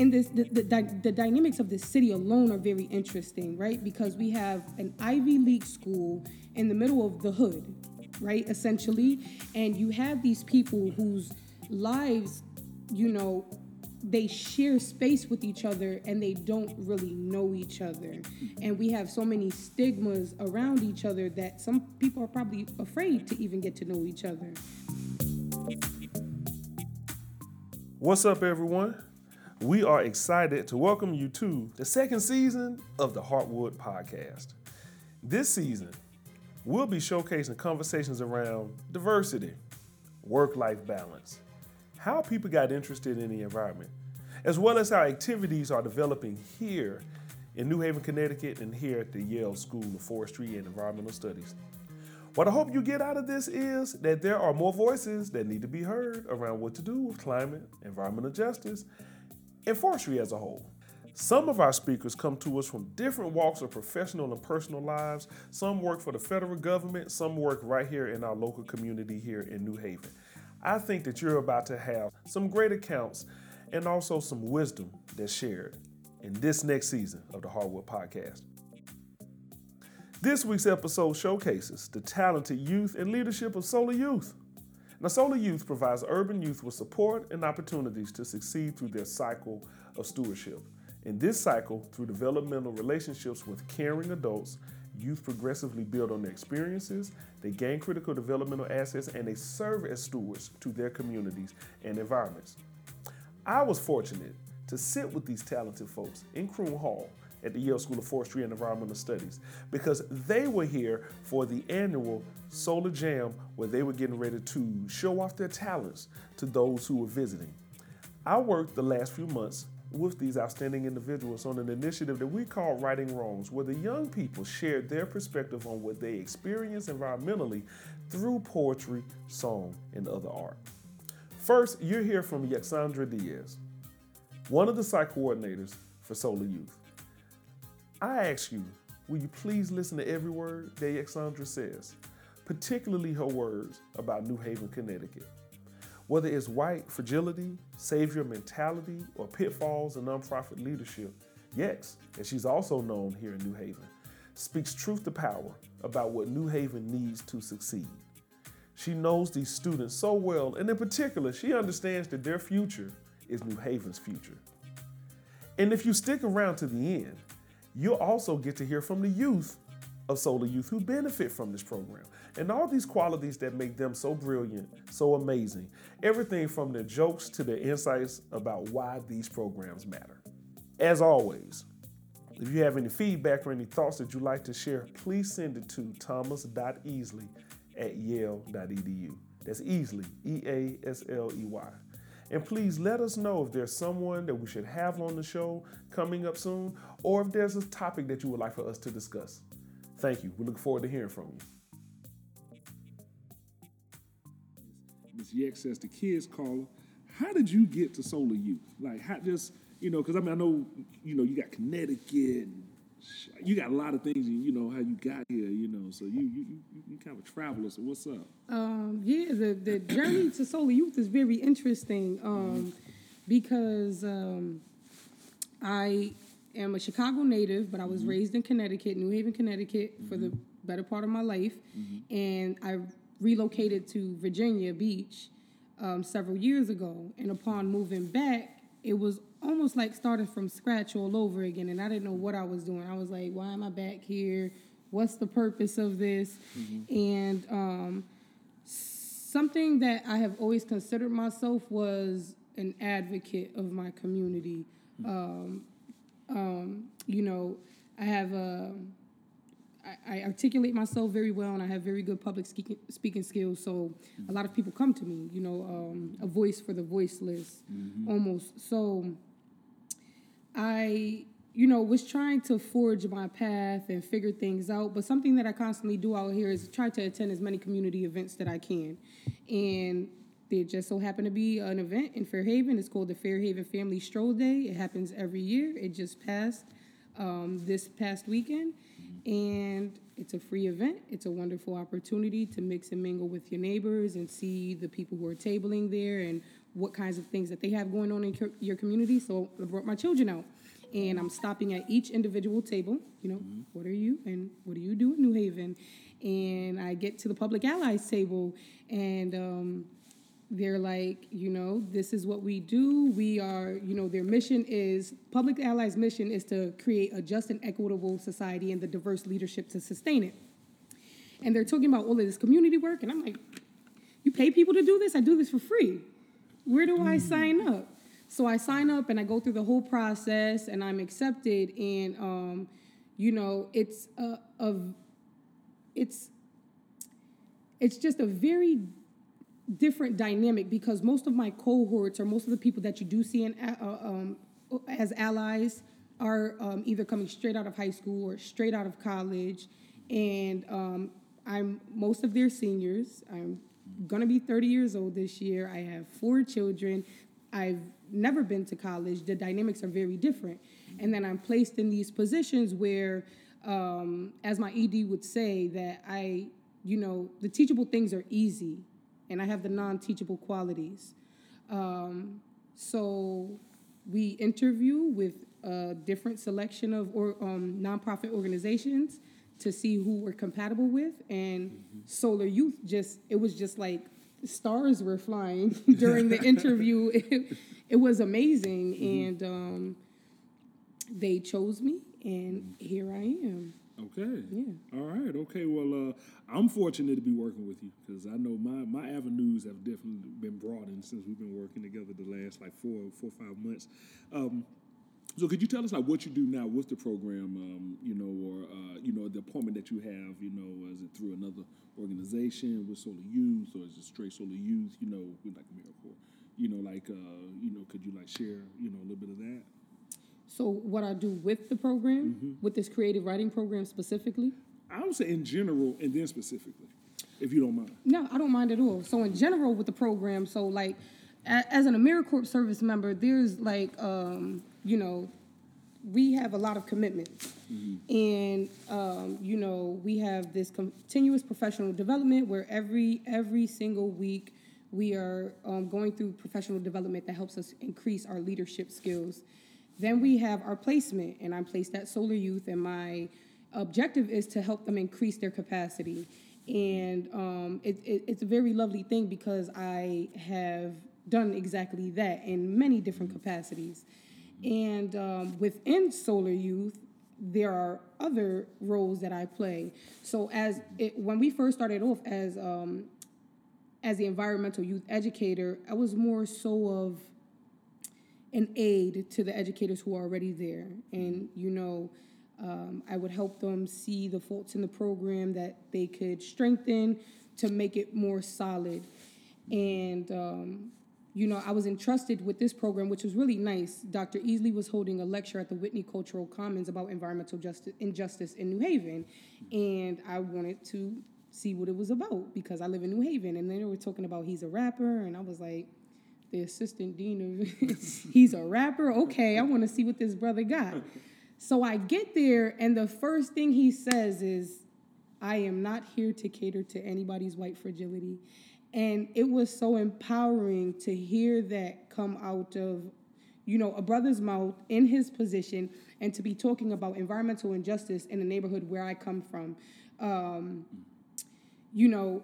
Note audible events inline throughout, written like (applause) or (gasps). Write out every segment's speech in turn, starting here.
in this the, the, the dynamics of the city alone are very interesting right? Because we have an ivy league school in the middle of the hood right essentially. And you have these people whose lives you know they share space with each other and they don't really know each other. And we have so many stigmas around each other that some people are probably afraid to even get to know each other. What's up everyone we are excited to welcome you to the second season of the Heartwood Podcast. This season, we'll be showcasing conversations around diversity, work life balance, how people got interested in the environment, as well as how activities are developing here in New Haven, Connecticut, and here at the Yale School of Forestry and Environmental Studies. What I hope you get out of this is that there are more voices that need to be heard around what to do with climate, environmental justice, and forestry as a whole. Some of our speakers come to us from different walks of professional and personal lives. Some work for the federal government, some work right here in our local community here in New Haven. I think that you're about to have some great accounts and also some wisdom that's shared in this next season of the Heartwood Podcast. This week's episode showcases the talented youth and leadership of Solar Youth. Now, Solar Youth provides urban youth with support and opportunities to succeed through their cycle of stewardship. In this cycle, through developmental relationships with caring adults, youth progressively build on their experiences, they gain critical developmental assets, and they serve as stewards to their communities and environments. I was fortunate to sit with these talented folks in Kroon Hall at the Yale School of Forestry and Environmental Studies because they were here for the annual Solar Jam where they were getting ready to show off their talents to those who were visiting. I worked the last few months with these outstanding individuals on an initiative that we call Righting Wrongs, where the young people shared their perspective on what they experienced environmentally through poetry, song, and other art. First, you'll hear from Yaxandra Diaz, one of the site coordinators for Solar Youth. I ask you, will you please listen to every word that Yaxandra says, particularly her words about New Haven, Connecticut? Whether it's white fragility, savior mentality, or pitfalls in nonprofit leadership, Yex, and she's also known here in New Haven, speaks truth to power about what New Haven needs to succeed. She knows these students so well, and in particular, she understands that their future is New Haven's future. And if you stick around to the end, You'll also get to hear from the youth of Solar Youth who benefit from this program. And all these qualities that make them so brilliant, so amazing. Everything from their jokes to their insights about why these programs matter. As always, if you have any feedback or any thoughts that you'd like to share, please send it to thomas.easley at yale.edu. That's Easley, E A S L E Y. And please let us know if there's someone that we should have on the show coming up soon, or if there's a topic that you would like for us to discuss. Thank you. We look forward to hearing from you. Ms. Yex says the kids caller. How did you get to Solar Youth? Like, how just you know? Because I mean, I know you know you got Connecticut, you got a lot of things, and you know how you got here. You know, so you you you, you kind of a traveler. So what's up? Um, yeah, the the journey to Solar Youth is very interesting um, because um, I am a Chicago native, but I was mm-hmm. raised in Connecticut, New Haven, Connecticut, mm-hmm. for the mm-hmm. better part of my life, mm-hmm. and I relocated to Virginia Beach um, several years ago. And upon moving back, it was almost like starting from scratch all over again. And I didn't know what I was doing. I was like, why am I back here? What's the purpose of this? Mm-hmm. And um, something that I have always considered myself was an advocate of my community. Mm-hmm. Um, um, you know, I have a I, articulate myself very well and I have very good public speaking, speaking skills. So mm-hmm. a lot of people come to me, you know, um, a voice for the voiceless mm-hmm. almost. So I, you know, was trying to forge my path and figure things out. But something that I constantly do out here is try to attend as many community events that I can. And there just so happened to be an event in Fair Haven. It's called the Fair Haven Family Stroll Day. It happens every year. It just passed um, this past weekend and it's a free event. It's a wonderful opportunity to mix and mingle with your neighbors and see the people who are tabling there and what kinds of things that they have going on in co- your community. So I brought my children out, and I'm stopping at each individual table. You know, what are you and what do you do in New Haven? And I get to the public allies table, and um, they're like, you know, this is what we do. We are, you know, their mission is Public Allies' mission is to create a just and equitable society and the diverse leadership to sustain it. And they're talking about all of this community work, and I'm like, you pay people to do this? I do this for free. Where do I sign up? So I sign up and I go through the whole process, and I'm accepted. And um, you know, it's a, a it's it's just a very different dynamic because most of my cohorts or most of the people that you do see in, uh, um, as allies are um, either coming straight out of high school or straight out of college, and um, I'm most of their seniors. I'm gonna be 30 years old this year. I have four children. I've never been to college. The dynamics are very different, and then I'm placed in these positions where, um, as my ED would say, that I, you know, the teachable things are easy and I have the non-teachable qualities. Um, so we interview with a different selection of or um, nonprofit organizations to see who we're compatible with, and Solar Youth just it was just like stars were flying (laughs) (laughs) during the interview. It, it was amazing, and um, they chose me, and here I am. Okay. Yeah. All right. Okay. Well, uh, I'm fortunate to be working with you because I know my, my avenues have definitely been broadened since we've been working together the last like four four five months. Um, so could you tell us like what you do now with the program? Um, you know, or uh, you know the appointment that you have. You know, is it through another organization with Solar Youth, or is it straight Solar Youth? You know, with like Miracle. You know, like uh, you know, could you like share you know a little bit of that? So what I do with the program, Mm-hmm. with this creative writing program specifically, I would say in general and then specifically, if you don't mind. No, I don't mind at all. So in general with the program, so like as an AmeriCorps service member, there's like um, you know, we have a lot of commitments. And um, you know, we have this continuous professional development where every every single week we are um, going through professional development that helps us increase our leadership skills. Then we have our placement, and I'm placed at Solar Youth, and my objective is to help them increase their capacity. And um, it, it, it's a very lovely thing because I have done exactly that in many different capacities. And um, within Solar Youth, there are other roles that I play. So as it, when we first started off as um, as the environmental youth educator, I was more so of an aid to the educators who are already there. And, you know, um, I would help them see the faults in the program that they could strengthen to make it more solid. And, um, you know, I was entrusted with this program, which was really nice. Dr. Easley was holding a lecture at the Whitney Cultural Commons about environmental justice, injustice in New Haven. And I wanted to see what it was about because I live in New Haven. And then they were talking about he's a rapper. And I was like, the assistant dean of (laughs) he's a rapper? Okay i want to see what this brother got. So i get there and the first thing he says is i am not here to cater to anybody's white fragility. And it was so empowering to hear that come out of you know a brother's mouth in his position and to be talking about environmental injustice in the neighborhood where i come from. Um, you know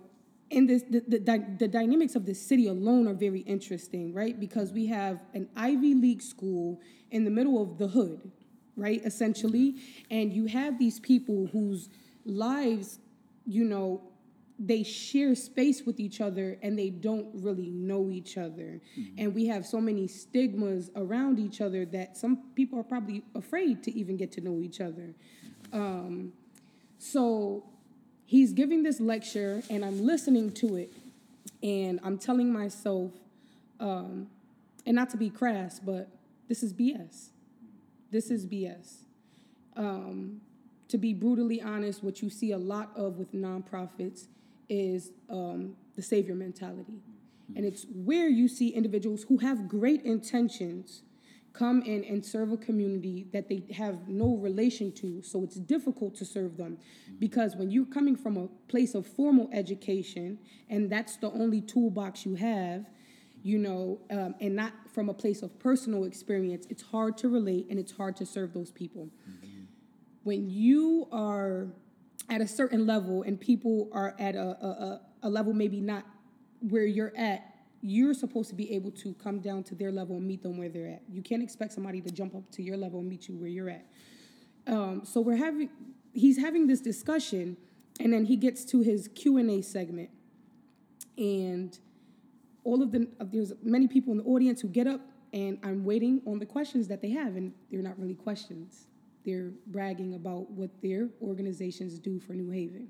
and this the, the, the dynamics of the city alone are very interesting right? Because we have an ivy league school in the middle of the hood right essentially. Mm-hmm. And you have these people whose lives you know they share space with each other and they don't really know each other. Mm-hmm. And we have so many stigmas around each other that some people are probably afraid to even get to know each other. Mm-hmm. Um, so he's giving this lecture and I'm listening to it and I'm telling myself, um, and not to be crass, but this is BS. This is BS. Um, to be brutally honest, what you see a lot of with nonprofits is um, the savior mentality. And it's where you see individuals who have great intentions come in and serve a community that they have no relation to. So it's difficult to serve them because when you're coming from a place of formal education and that's the only toolbox you have, you know, um, and not from a place of personal experience, it's hard to relate and it's hard to serve those people. When you are at a certain level and people are at a, a, a level maybe not where you're at, you're supposed to be able to come down to their level and meet them where they're at. You can't expect somebody to jump up to your level and meet you where you're at. Um, so we're having, he's having this discussion, and then he gets to his Q and A segment, and all of the there's many people in the audience who get up, and I'm waiting on the questions that they have, and they're not really questions. They're bragging about what their organizations do for New Haven.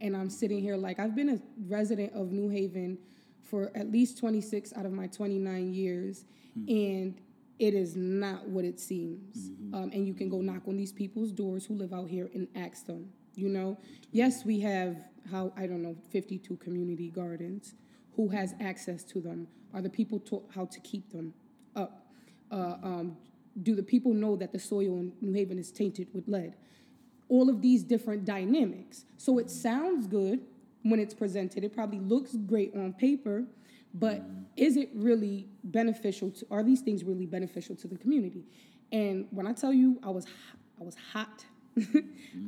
And I'm sitting here like I've been a resident of New Haven for at least 26 out of my 29 years, and it is not what it seems. Um, and you can go knock on these people's doors who live out here and ask them. You know, yes, we have how I don't know 52 community gardens. Who has access to them? Are the people taught how to keep them up? Uh, um, do the people know that the soil in New Haven is tainted with lead? all of these different dynamics. So it sounds good when it's presented. It probably looks great on paper, but mm-hmm. is it really beneficial to are these things really beneficial to the community? And when I tell you I was I was hot. (laughs)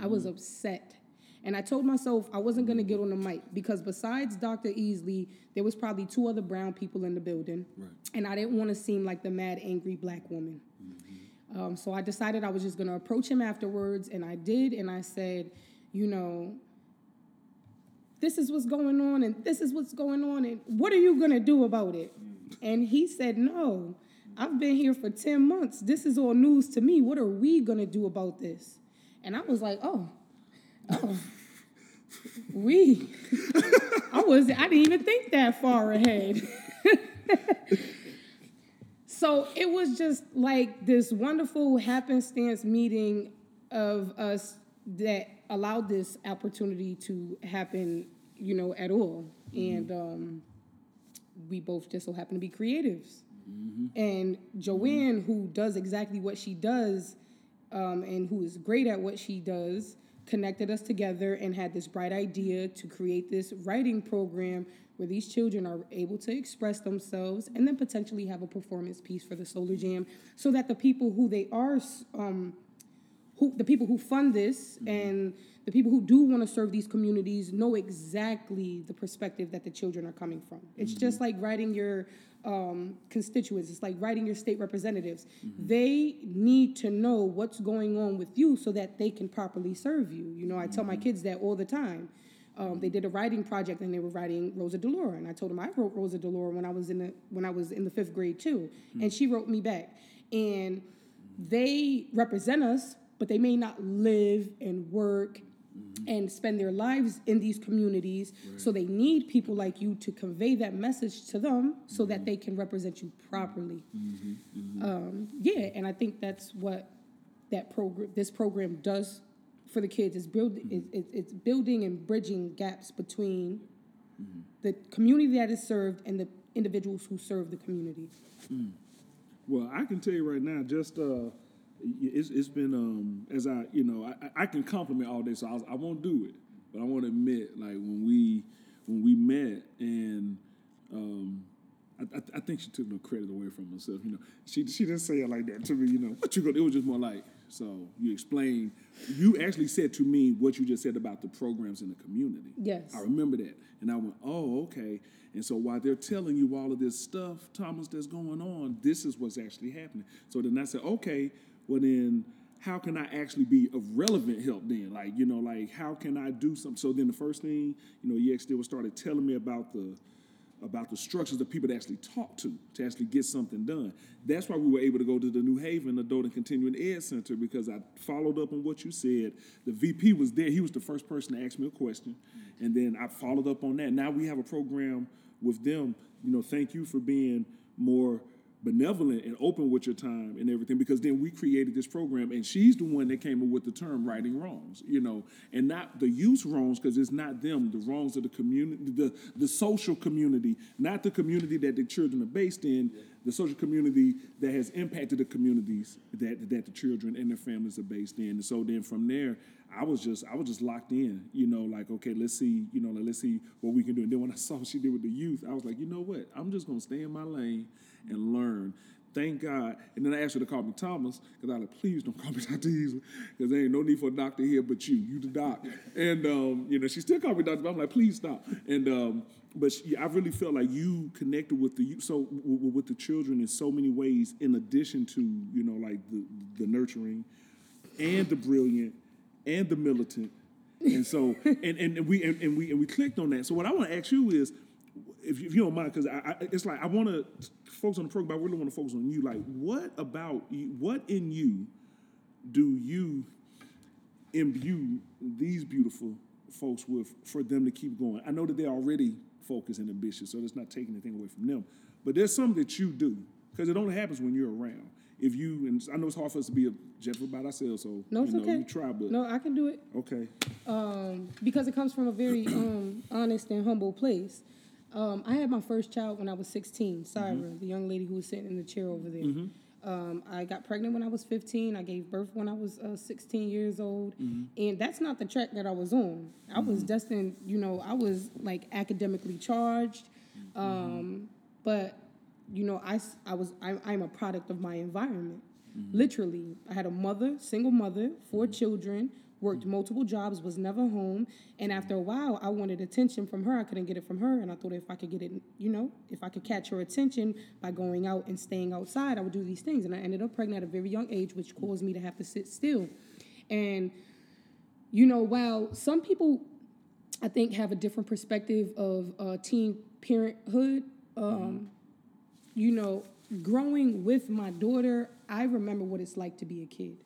I was mm-hmm. upset. And I told myself I wasn't going to get on the mic because besides Dr. Easley, there was probably two other brown people in the building. And I didn't want to seem like the mad angry black woman. Mm-hmm. Um, so I decided I was just going to approach him afterwards, and I did. And I said, you know, this is what's going on, and this is what's going on, and what are you going to do about it? And he said, no, I've been here for 10 months. This is all news to me. What are we going to do about this? And I was like, oh, oh, we. (laughs) I was, I didn't even think that far ahead. (laughs) So it was just like this wonderful happenstance meeting of us that allowed this opportunity to happen, you know, at all. And um, we both just so happen to be creatives. And Joanne, who does exactly what she does um, and who is great at what she does, connected us together and had this bright idea to create this writing program where these children are able to express themselves and then potentially have a performance piece for the Solar Jam so that the people who they are, um, who the people who fund this mm-hmm. and the people who do want to serve these communities know exactly the perspective that the children are coming from. It's mm-hmm. just like writing your um, constituents. It's like writing your state representatives. Mm-hmm. They need to know what's going on with you so that they can properly serve you. You know, I tell my kids that all the time. Um, they did a writing project and they were writing Rosa DeLauro, and I told them I wrote Rosa DeLauro when I was in the when I was in the fifth grade too, and she wrote me back. And they represent us, but they may not live and work mm-hmm. and spend their lives in these communities. So they need people like you to convey that message to them so that mm-hmm. they can represent you properly. Mm-hmm. Um, yeah, and I think that's what that program, this program does for the kids. Is build, it, it, it's building and bridging gaps between the community that is served and the individuals who serve the community. Mm. Well, I can tell you right now, just uh, it's, it's been um, as I you know I- I, can compliment all day, so I, was- I won't do it, but I want to admit like when we when we met and um, I, I, I think she took no credit away from herself. You know, she she didn't say it like that to me. You know, what you gonna? It was just more like so. You explained. You actually said to me what you just said about the programs in the community. Yes. I remember that, and I went, oh, okay. And so while they're telling you all of this stuff, Thomas, that's going on, this is what's actually happening. So then I said, okay, well then, how can I actually be of relevant help then? Like, you know, like how can I do something? So then the first thing, you know, EX still started telling me about the about the structures of people to actually talk to to actually get something done. That's why we were able to go to the New Haven Adult and Continuing Ed Center because I followed up on what you said. The VP was there; he was the first person to ask me a question, and then I followed up on that. Now we have a program with them. You know, thank you for being more benevolent and open with your time and everything because then we created this program and she's the one that came up with the term righting wrongs you know and not the youth wrongs because it's not them the wrongs of the community the the social community not the community that the children are based in the social community that has impacted the communities that that the children and their families are based in. And so then from there, I was just I was just locked in, you know, like okay, let's see, you know, like, let's see what we can do. And then when I saw what she did with the youth, I was like, you know what, I'm just gonna stay in my lane and learn. Thank God. And then I asked her to call me Thomas because I was like, please don't call me (laughs) Dr. Easley because there ain't no need for a doctor here but you. You the doc. And, um, you know, she still called me doctor, but I'm like, please stop. And, um, but she, I really felt like you connected with the you so with the children in so many ways, in addition to you know like the the nurturing, and the brilliant, and the militant, and so and and, we and, and we and we clicked on that. So what I want to ask you is, if you, if you don't mind, because it's like I want to focus on the program. But I really want to focus on you. Like, what about you, what in you do you imbue these beautiful folks with for them to keep going? I know that they're already focused and ambitious, so it's not taking anything away from them. But there's something that you do because it only happens when you're around. If you and I know it's hard for us to be a gentle about ourselves, so No, it's you know, okay. you try, but No, I can do it. okay. um, because it comes from a very um, honest and humble place. Um, I had my first child when I was 16, Syra, the young lady who was sitting in the chair over there. Um, I got pregnant when I was 15. I gave birth when I was uh, 16 years old. And that's not the track that I was on. I was destined, you know, I was like academically charged. Um, but, you know, I, I was, I, I'm a product of my environment. Literally, I had a mother, single mother, four children, worked multiple jobs, was never home. And after a while, I wanted attention from her. I couldn't get it from her. And I thought if I could get it, you know, if I could catch her attention by going out and staying outside, I would do these things. And I ended up pregnant at a very young age, which caused me to have to sit still. And, you know, while some people I think have a different perspective of uh, teen parenthood. Um, You know, growing with my daughter, I remember what it's like to be a kid,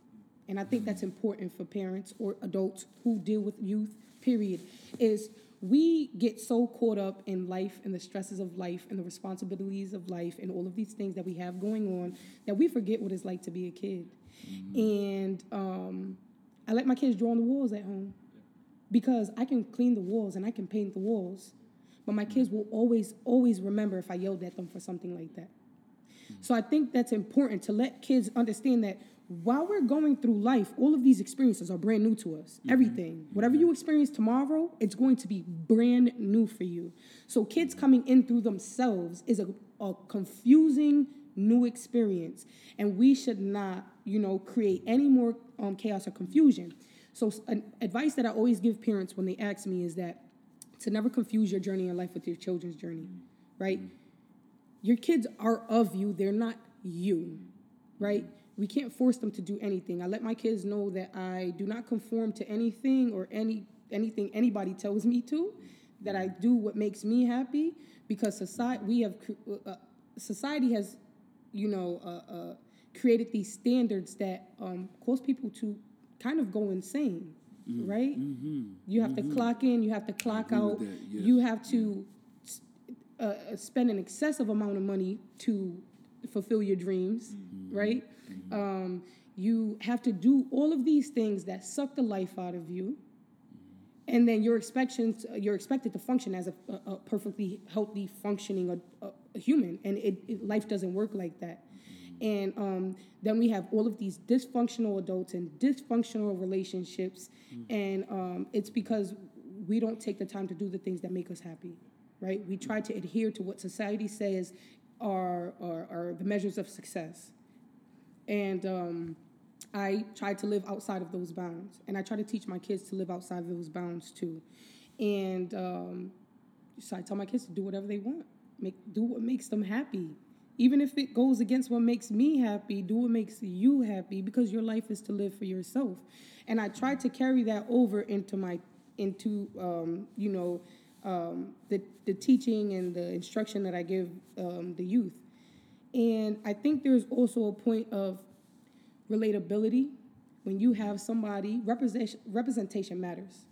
and I think that's important for parents or adults who deal with youth. Period. Is we get so caught up in life and the stresses of life and the responsibilities of life and all of these things that we have going on that we forget what it's like to be a kid. And um, I let my kids draw on the walls at home because I can clean the walls and I can paint the walls, but my kids will always, always remember if I yelled at them for something like that. So I think that's important to let kids understand that while we're going through life, all of these experiences are brand new to us. Mm-hmm. Everything, mm-hmm. whatever you experience tomorrow, it's going to be brand new for you. So kids mm-hmm. coming in through themselves is a, a confusing new experience, and we should not, you know, create any more um, chaos or confusion. So, an advice that I always give parents when they ask me is that to never confuse your journey in life with your children's journey, right? Your kids are of you, they're not you, right? We can't force them to do anything. I let my kids know that I do not conform to anything or any anything anybody tells me to, that I do what makes me happy because society we have uh, society has you know uh, uh, created these standards that um, cause people to kind of go insane, right? You have to clock in, you have to clock out, yes. you have to uh, spend an excessive amount of money to fulfill your dreams, right? Um, you have to do all of these things that suck the life out of you, and then you're expected you're expected to function as a, a, a perfectly healthy, functioning a, a, a human, and it, it, life doesn't work like that. And um, then we have all of these dysfunctional adults and dysfunctional relationships, and um, it's because we don't take the time to do the things that make us happy, right? We try to adhere to what society says are are, are the measures of success, and um, I try to live outside of those bounds, and I try to teach my kids to live outside of those bounds too. And um, so I tell my kids to do whatever they want, make do what makes them happy, even if it goes against what makes me happy. Do what makes you happy, because your life is to live for yourself. And I try to carry that over into my into um, you know um, the the teaching and the instruction that I give um, the youth. And I think there's also a point of relatability when you have somebody representation representation matters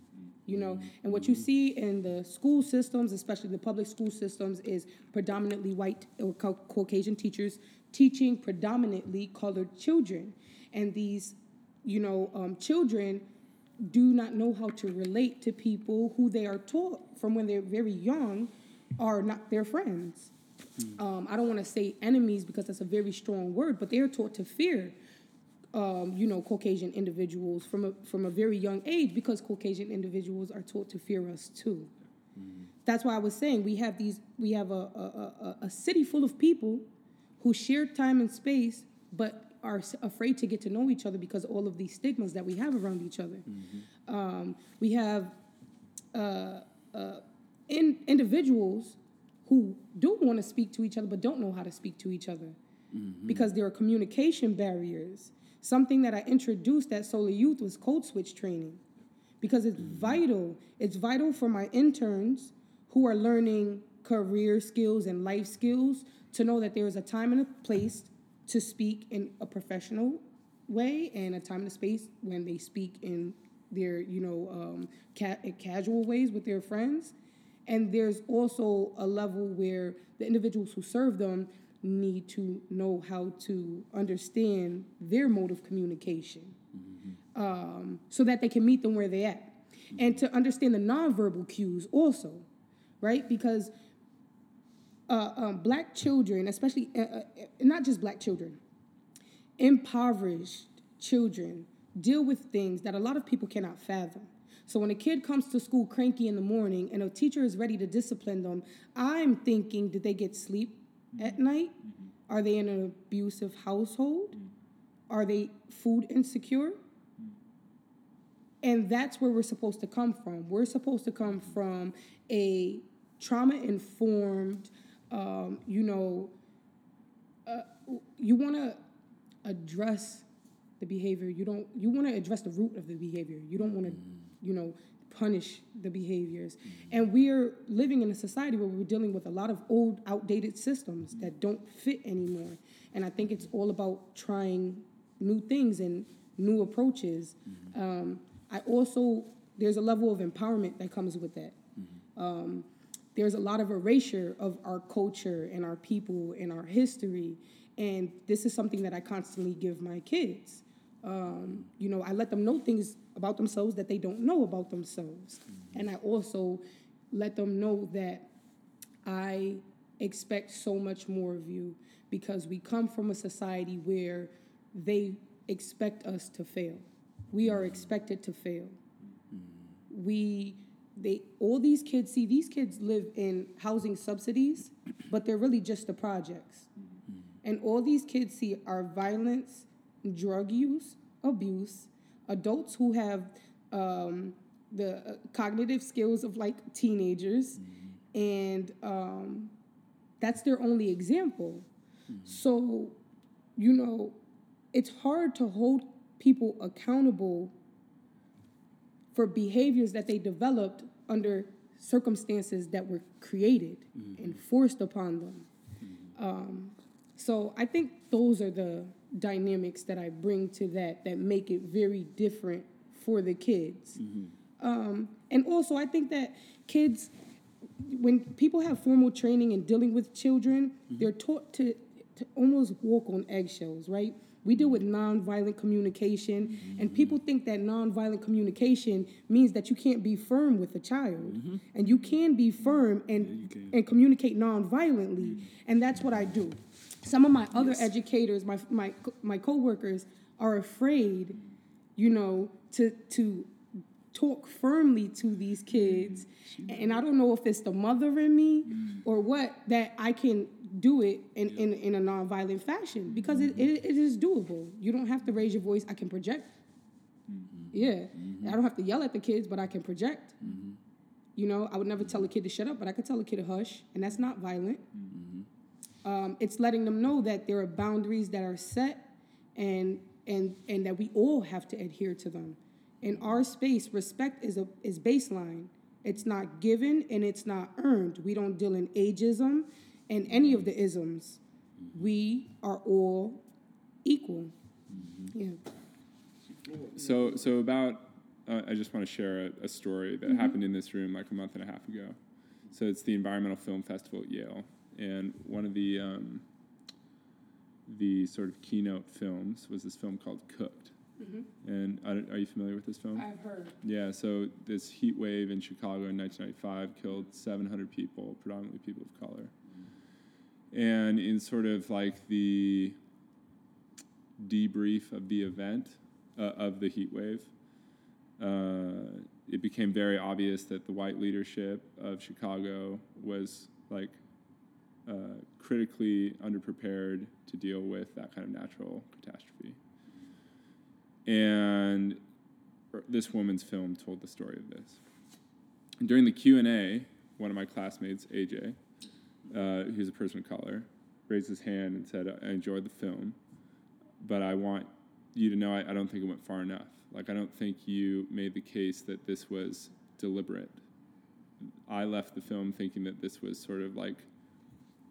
you know? And what you see in the school systems especially the public school systems is predominantly white or caucasian teachers teaching predominantly colored children. And these you know um, children do not know how to relate to people who they are taught from when they're very young are not their friends Um, I don't want to say enemies because that's a very strong word, but they are taught to fear um, you know, Caucasian individuals from a from a very young age because Caucasian individuals are taught to fear us too. Mm-hmm. That's why I was saying we have these we have a, a, a, a city full of people who share time and space, but are afraid to get to know each other because all of these stigmas that we have around each other. Mm-hmm. Um, we have uh, uh, in, individuals who do want to speak to each other but don't know how to speak to each other mm-hmm. because there are communication barriers Something that I introduced at Solar Youth was code switch training because it's vital. It's vital for my interns who are learning career skills and life skills to know that there is a time and a place to speak in a professional way and a time and a space when they speak in their, you know, um, ca- casual ways with their friends. And there's also a level where the individuals who serve them need to know how to understand their mode of communication mm-hmm. um, so that they can meet them where they're at. Mm-hmm. And to understand the nonverbal cues also, right? Because uh, um, black children, especially uh, uh, not just black children, impoverished children deal with things that a lot of people cannot fathom. So when a kid comes to school cranky in the morning and a teacher is ready to discipline them, I'm thinking, did they get sleep? at mm-hmm. night? Are they in an abusive household? Mm-hmm. Are they food insecure? Mm-hmm. And that's where we're supposed to come from. We're supposed to come from a trauma informed, um, you know, uh, you want to address the behavior. You don't. You want to address the root of the behavior. You don't want to, you know, punish the behaviors. And we are living in a society where we're dealing with a lot of old, outdated systems that don't fit anymore. And I think it's all about trying new things and new approaches. Mm-hmm. Um, I also, there's a level of empowerment that comes with that. Mm-hmm. Um, there's a lot of erasure of our culture and our people and our history. And this is something that I constantly give my kids. Um, you know, I let them know things about themselves that they don't know about themselves. Mm-hmm. And I also let them know that I expect so much more of you because we come from a society where they expect us to fail. We are expected to fail. Mm-hmm. We they all these kids see these kids live in housing subsidies, but they're really just the projects. Mm-hmm. And all these kids see are violence, drug use, abuse, adults who have um, the uh, cognitive skills of like teenagers, mm-hmm. and um, that's their only example. Mm-hmm. So, you know, it's hard to hold people accountable for behaviors that they developed under circumstances that were created mm-hmm. and forced upon them. Mm-hmm. Um, so I think those are the dynamics that I bring to that that make it very different for the kids. Mm-hmm. Um, and also, I think that kids, when people have formal training in dealing with children, mm-hmm. they're taught to, to almost walk on eggshells, right? We deal with nonviolent communication, mm-hmm. and people think that nonviolent communication means that you can't be firm with a child, mm-hmm. and you can be firm and yeah, and communicate nonviolently, mm-hmm. and that's what I do. Some of my other yes. educators, my my my coworkers, are afraid, you know, to to talk firmly to these kids, and I don't know if it's the mother in me or what that I can do it in, in, in a nonviolent fashion because it, it, it is doable. You don't have to raise your voice. I can project. Mm-hmm. Yeah, mm-hmm. I don't have to yell at the kids, but I can project. Mm-hmm. You know, I would never tell a kid to shut up, but I could tell a kid to hush, and that's not violent. Um, it's letting them know that there are boundaries that are set and and and that we all have to adhere to them. In our space, respect is a is baseline. It's not given and it's not earned. We don't deal in ageism and any of the isms. We are all equal. Mm-hmm. Yeah. So so about uh, I just want to share a, a story that mm-hmm. happened in this room like a month and a half ago. So it's the Environmental Film Festival at Yale, and one of the um, the sort of keynote films was this film called Cooked. Mm-hmm. And are, are, you familiar with this film? I've heard. Yeah, so this heat wave in Chicago in 1995 killed 700 people, predominantly people of color. And in sort of like the debrief of the event uh, of the heat wave, uh, it became very obvious that the white leadership of Chicago was like uh, critically underprepared to deal with that kind of natural catastrophe. And er, this woman's film told the story of this. And during the Q and A, one of my classmates, AJ, uh, who's a person of color, raised his hand and said, "I enjoyed the film, but I want you to know I, I don't think it went far enough. Like I don't think you made the case that this was deliberate. I left the film thinking that this was sort of like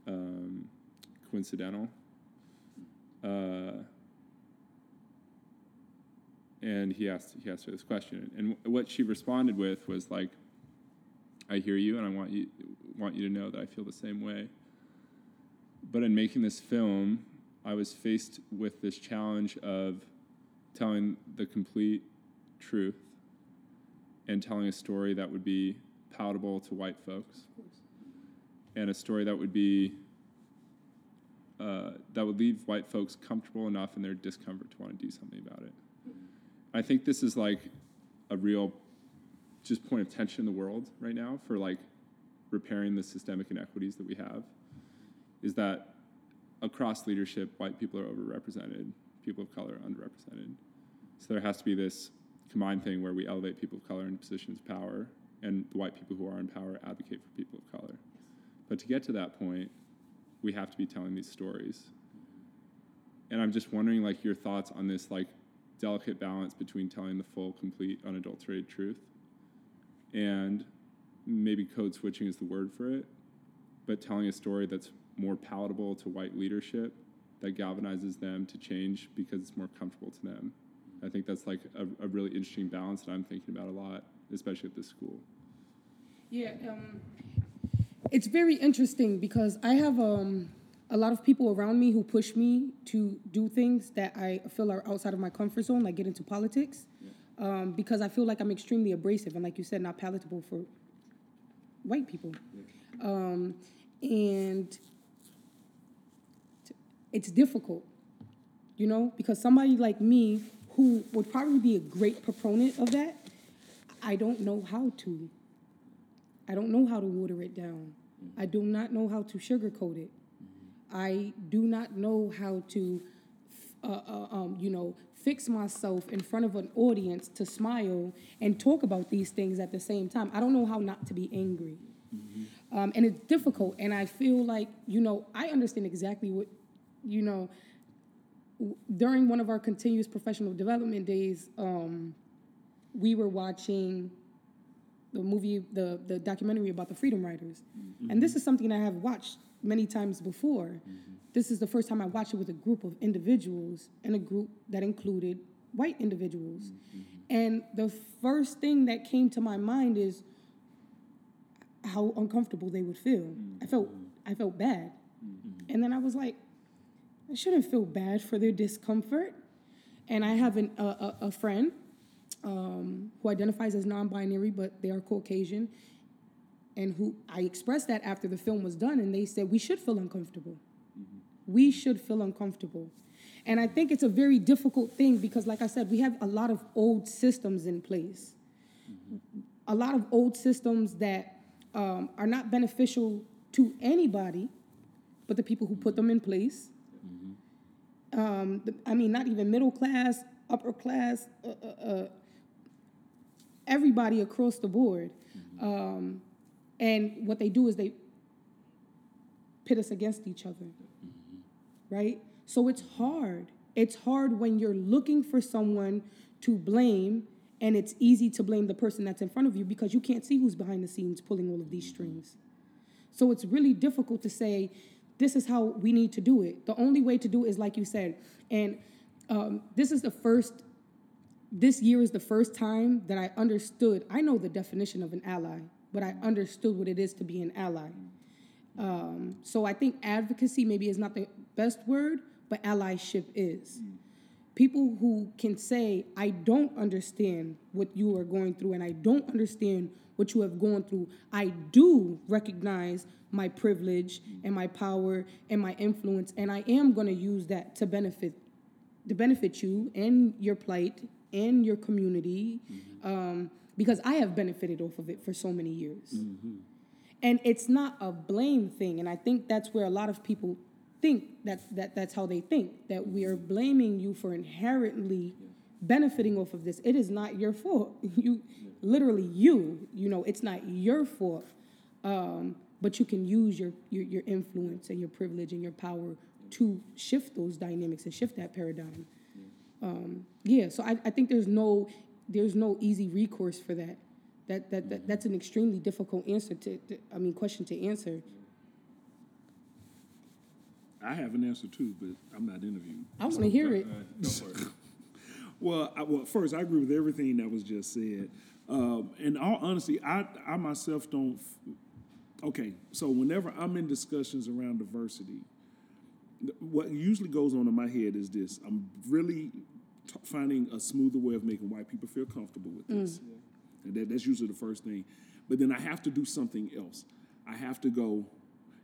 um, coincidental." Uh, and he asked he asked her this question, and what she responded with was like, "I hear you, and I want you want you to know that I feel the same way." But in making this film, I was faced with this challenge of telling the complete truth and telling a story that would be palatable to white folks, and a story that would be uh, that would leave white folks comfortable enough in their discomfort to want to do something about it. I think this is like a real just point of tension in the world right now for like repairing the systemic inequities that we have is that across leadership white people are overrepresented people of color underrepresented so there has to be this combined thing where we elevate people of color in positions of power and the white people who are in power advocate for people of color but to get to that point we have to be telling these stories and i'm just wondering like your thoughts on this like delicate balance between telling the full, complete, unadulterated truth and maybe code switching is the word for it, but telling a story that's more palatable to white leadership that galvanizes them to change because it's more comfortable to them. I think that's like a, a really interesting balance that I'm thinking about a lot, especially at this school. Yeah, um, it's very interesting because I have um, a lot of people around me who push me to do things that I feel are outside of my comfort zone, like get into politics, yeah. um, because I feel like I'm extremely abrasive and, like you said, not palatable for white people. Yeah. Um, and it's difficult, you know, because somebody like me who would probably be a great proponent of that, I don't know how to. I don't know how to water it down. I do not know how to sugarcoat it. I do not know how to, uh, uh, um, you know, fix myself in front of an audience to smile and talk about these things at the same time. I don't know how not to be angry. Mm-hmm. Um, and it's difficult. And I feel like, you know, I understand exactly what, you know, w- during one of our continuous professional development days, um, we were watching the movie, the, the documentary about the Freedom Riders. Mm-hmm. And this is something I have watched many times before. Mm-hmm. This is the first time I watched it with a group of individuals and a group that included white individuals. Mm-hmm. And the first thing that came to my mind is how uncomfortable they would feel. Mm-hmm. I felt I felt bad. Mm-hmm. And then I was like, I shouldn't feel bad for their discomfort. And I have an, a, a, a friend um, who identifies as non-binary, but they are Caucasian, and who I expressed that after the film was done, and they said we should feel uncomfortable. Mm-hmm. We should feel uncomfortable. And I think it's a very difficult thing because, like I said, we have a lot of old systems in place. Mm-hmm. A lot of old systems that um, are not beneficial to anybody but the people who put them in place. Mm-hmm. Um, the, I mean, not even middle class, upper class, uh, uh, uh, everybody across the board. Mm-hmm. Um, and what they do is they pit us against each other. Mm-hmm. Right? So it's hard. It's hard when you're looking for someone to blame and it's easy to blame the person that's in front of you because you can't see who's behind the scenes pulling all of these strings. So it's really difficult to say, this is how we need to do it. The only way to do it is like you said. And um, this is the first, this year is the first time that I understood, I know the definition of an ally but I understood what it is to be an ally. Um, so I think advocacy maybe is not the best word, but allyship is. people who can say, I don't understand what you are going through and I don't understand what you have gone through. I do recognize my privilege and my power and my influence, and I am going to use that to benefit to benefit you and your plight and your community, um, because I have benefited off of it for so many years. And it's not a blame thing, and I think that's where a lot of people think that, that that's how they think that we are blaming you for inherently benefiting off of this. It is not your fault. (laughs) You literally you, you know, it's not your fault. Um, but you can use your, your your influence and your privilege and your power to shift those dynamics and shift that paradigm. Um, yeah, so I, I think there's no there's no easy recourse for that. That, that, that that's an extremely difficult answer to, to I mean question to answer. I have an answer too, but I'm not interviewed. I want to hear it. (laughs) Well, I, well, first, I agree with everything that was just said. Um, in all honesty, I, I myself don't. f- Okay, so whenever I'm in discussions around diversity, what usually goes on in my head is this: I'm really t- finding a smoother way of making white people feel comfortable with this. Mm. And that, that's usually the first thing. But then I have to do something else. I have to go,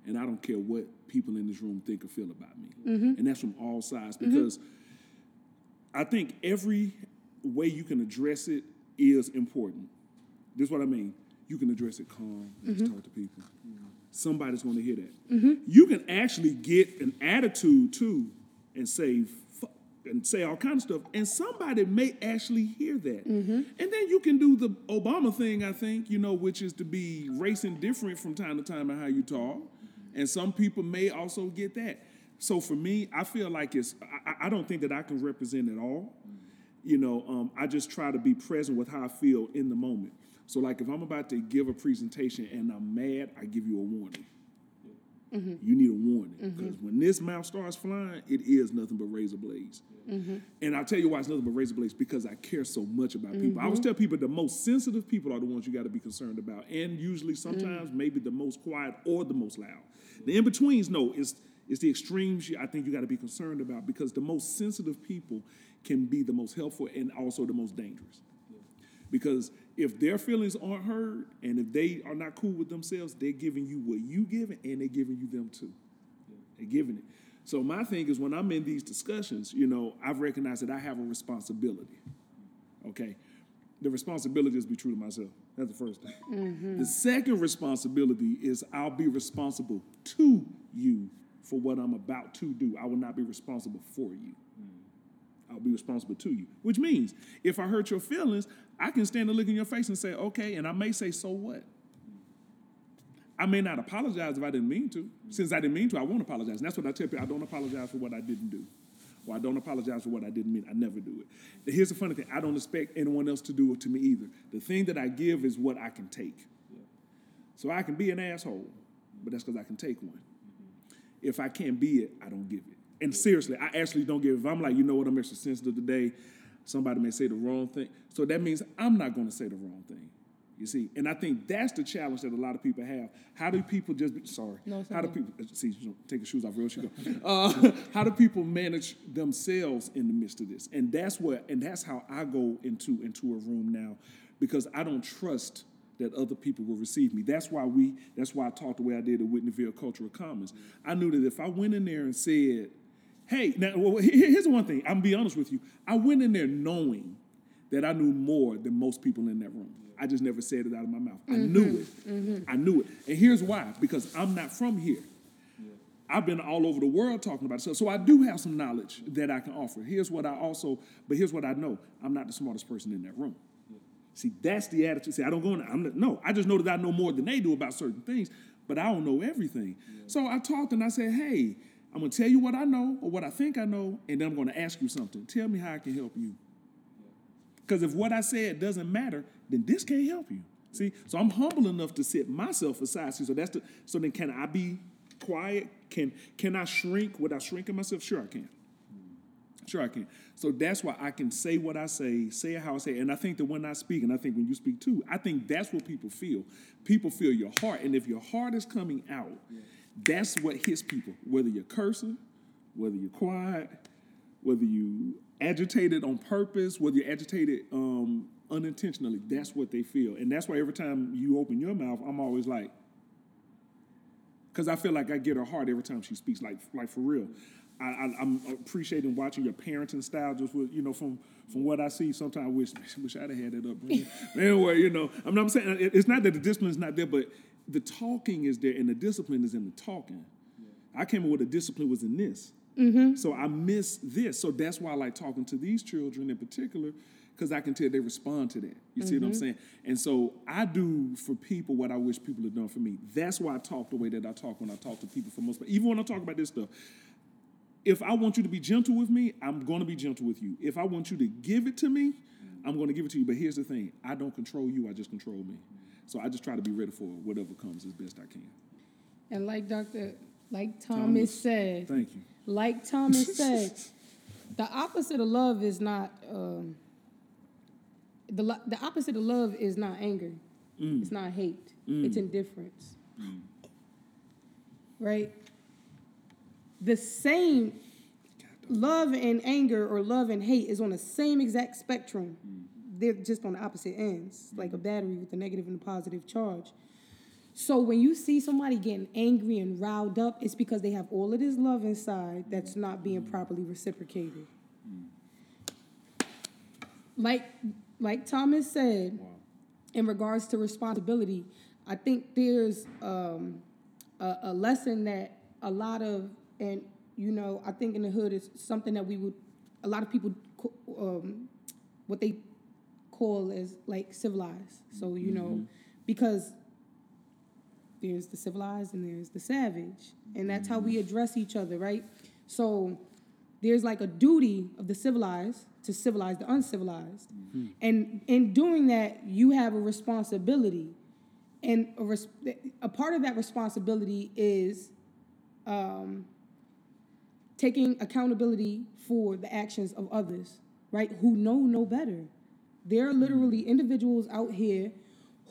and I don't care what people in this room think or feel about me. Mm-hmm. And that's from all sides mm-hmm. because I think every way you can address it is important. This is what I mean. You can address it calm, just mm-hmm. talk to people. Somebody's going to hear that. You can actually get an attitude too and say, "Fuck," and say all kinds of stuff, and somebody may actually hear that. And then you can do the Obama thing, I think, you know, which is to be race indifferent from time to time in how you talk. And some people may also get that. So for me, I feel like it's, I- I, I don't think that I can represent it all. You know, um, I just try to be present with how I feel in the moment. So, like, if I'm about to give a presentation and I'm mad, I give you a warning. Mm-hmm. You need a warning mm-hmm. because when this mouth starts flying, it is nothing but razor blades. Mm-hmm. And I'll tell you why it's nothing but razor blades because I care so much about people. I always tell people the most sensitive people are the ones you got to be concerned about, and usually sometimes maybe the most quiet or the most loud. The in betweens, no, it's it's the extremes. I think you got to be concerned about because the most sensitive people can be the most helpful and also the most dangerous. Because if their feelings aren't heard and if they are not cool with themselves, they're giving you what you giving and they're giving you them too. They're giving it. So my thing is when I'm in these discussions, you know, I've recognized that I have a responsibility. Okay. The responsibility is to be true to myself. That's the first thing. Mm-hmm. The second responsibility is I'll be responsible to you for what I'm about to do. I will not be responsible for you. Mm. I'll be responsible to you. Which means if I hurt your feelings, I can stand and look in your face and say, okay, and I may say, so what? I may not apologize if I didn't mean to. Since I didn't mean to, I won't apologize. And that's what I tell people. I don't apologize for what I didn't do. Or I don't apologize for what I didn't mean. I never do it. Here's the funny thing. I don't expect anyone else to do it to me either. The thing that I give is what I can take. So I can be an asshole, but that's because I can take one. If I can't be it, I don't give it. And seriously, I actually don't give. If I'm like, you know what, I'm extra sensitive today, somebody may say the wrong thing. So that means I'm not going to say the wrong thing. You see, and I think that's the challenge that a lot of people have. How do people just be, sorry? No, how do people see? Take your shoes off, real she go. (laughs) Uh, how do people manage themselves in the midst of this? And that's what, and that's how I go into into a room now, because I don't trust that other people will receive me. That's why we. That's why I talked the way I did at Whitneyville Cultural Commons. I knew that if I went in there and said, "Hey," now well, here's one thing. I'm gonna be honest with you. I went in there knowing that I knew more than most people in that room. I just never said it out of my mouth. I knew mm-hmm. it. Mm-hmm. I knew it. And here's why because I'm not from here. I've been all over the world talking about it. So, so I do have some knowledge that I can offer. Here's what I also, but here's what I know. I'm not the smartest person in that room. See, that's the attitude. See, I don't go in, I'm not, no, I just know that I know more than they do about certain things, but I don't know everything. So I talked and I said, hey, I'm gonna tell you what I know or what I think I know, and then I'm gonna ask you something. Tell me how I can help you. Because if what I said doesn't matter, then this can't help you. See, so I'm humble enough to set myself aside. See, so that's the. So then, can I be quiet? Can can I shrink without shrinking myself? Sure, I can. Sure, I can. So that's why I can say what I say, say how I say, and I think that when I speak, and I think when you speak too, I think that's what people feel. People feel your heart, and if your heart is coming out, that's what hits people. Whether you're cursing, whether you're quiet, whether you agitated on purpose, whether you're agitated um, unintentionally, that's what they feel. And that's why every time you open your mouth, I'm always like, because I feel like I get her heart every time she speaks, like like for real. I, I, I'm appreciating watching your parenting style. Just with you know, from from what I see, sometimes I wish (laughs) wish I'd have had that upbringing. anyway, you know, I'm not saying it's not that the discipline is not there, but the talking is there, and the discipline is in the talking. I came up with the discipline was in this. Mm-hmm. So I miss this. So that's why I like talking to these children in particular, because I can tell they respond to that. You see what I'm mm-hmm. saying? And so I do for people what I wish people had done for me. That's why I talk the way that I talk when I talk to people for most part. Even when I talk about this stuff. If I want you to be gentle with me, I'm going to be gentle with you. If I want you to give it to me, I'm going to give it to you. But here's the thing I don't control you, I just control me. So I just try to be ready for whatever comes as best I can. And like Dr. Like Thomas, Thomas. said, Thank you. like Thomas (laughs) said, the opposite of love is not um, the the opposite of love is not anger. Mm. It's not hate. Mm. It's indifference. Mm. Right? The same love and anger or love and hate is on the same exact spectrum. They're just on the opposite ends, like a battery with a negative and a positive charge. So when you see somebody getting angry and riled up, it's because they have all of this love inside that's not being properly reciprocated. Like like Thomas said, in regards to responsibility, I think there's um, a, a lesson that a lot of and you know I think in the hood is something that we would a lot of people um, what they call as like civilized. So you know mm-hmm. because there's the civilized and there's the savage and that's how we mm-hmm. address each other right? So there's like a duty of the civilized to civilize the uncivilized. Mm-hmm. And in doing that you have a responsibility. And a, res- a part of that responsibility is um, taking accountability for the actions of others right? Who know no better there are literally individuals out here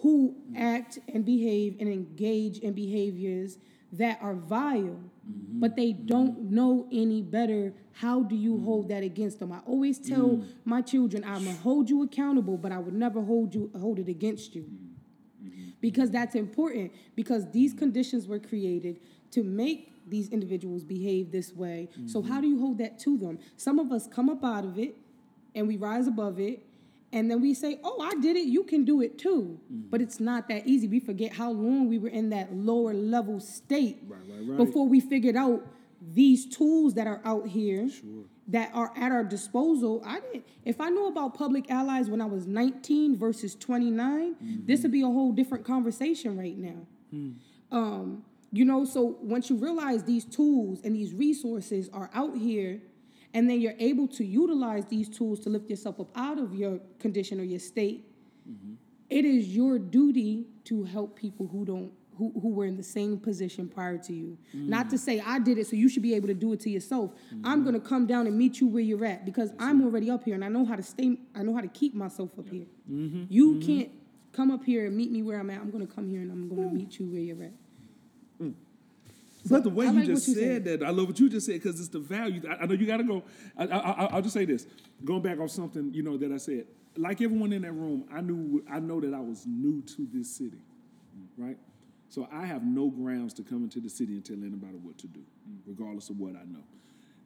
who act and behave and engage in behaviors that are vile, mm-hmm. but they mm-hmm. don't know any better. How do you hold that against them? I always tell mm. my children, I'm gonna hold you accountable, but I would never hold you hold it against you. Mm-hmm. Because that's important, because these conditions were created to make these individuals behave this way. So how do you hold that to them? Some of us come up out of it and we rise above it and then we say, "Oh, I did it. You can do it too." Mm-hmm. But it's not that easy. We forget how long we were in that lower level state Right, right, right. before we figured out these tools that are out here that are at our disposal. I didn't. If I knew about public allies when I was 19 versus 29, mm-hmm. this would be a whole different conversation right now. Hmm. Um, you know, so once you realize these tools and these resources are out here, and then you're able to utilize these tools to lift yourself up out of your condition or your state, mm-hmm. it is your duty to help people who don't who, who were in the same position prior to you. Mm. Not to say I did it, so you should be able to do it to yourself. Mm-hmm. I'm gonna come down and meet you where you're at because I'm already up here and I know how to stay. I know how to keep myself up here. Mm-hmm. You can't come up here and meet me where I'm at. I'm gonna come here and I'm gonna meet you where you're at. But the way you like just you said that, I love what you just said because it's the value. I, I know you got to go. I, I, I, I'll just say this, going back on something you know that I said. Like everyone in that room, I knew I know that I was new to this city, right? So I have no grounds to come into the city and tell anybody what to do, regardless of what I know.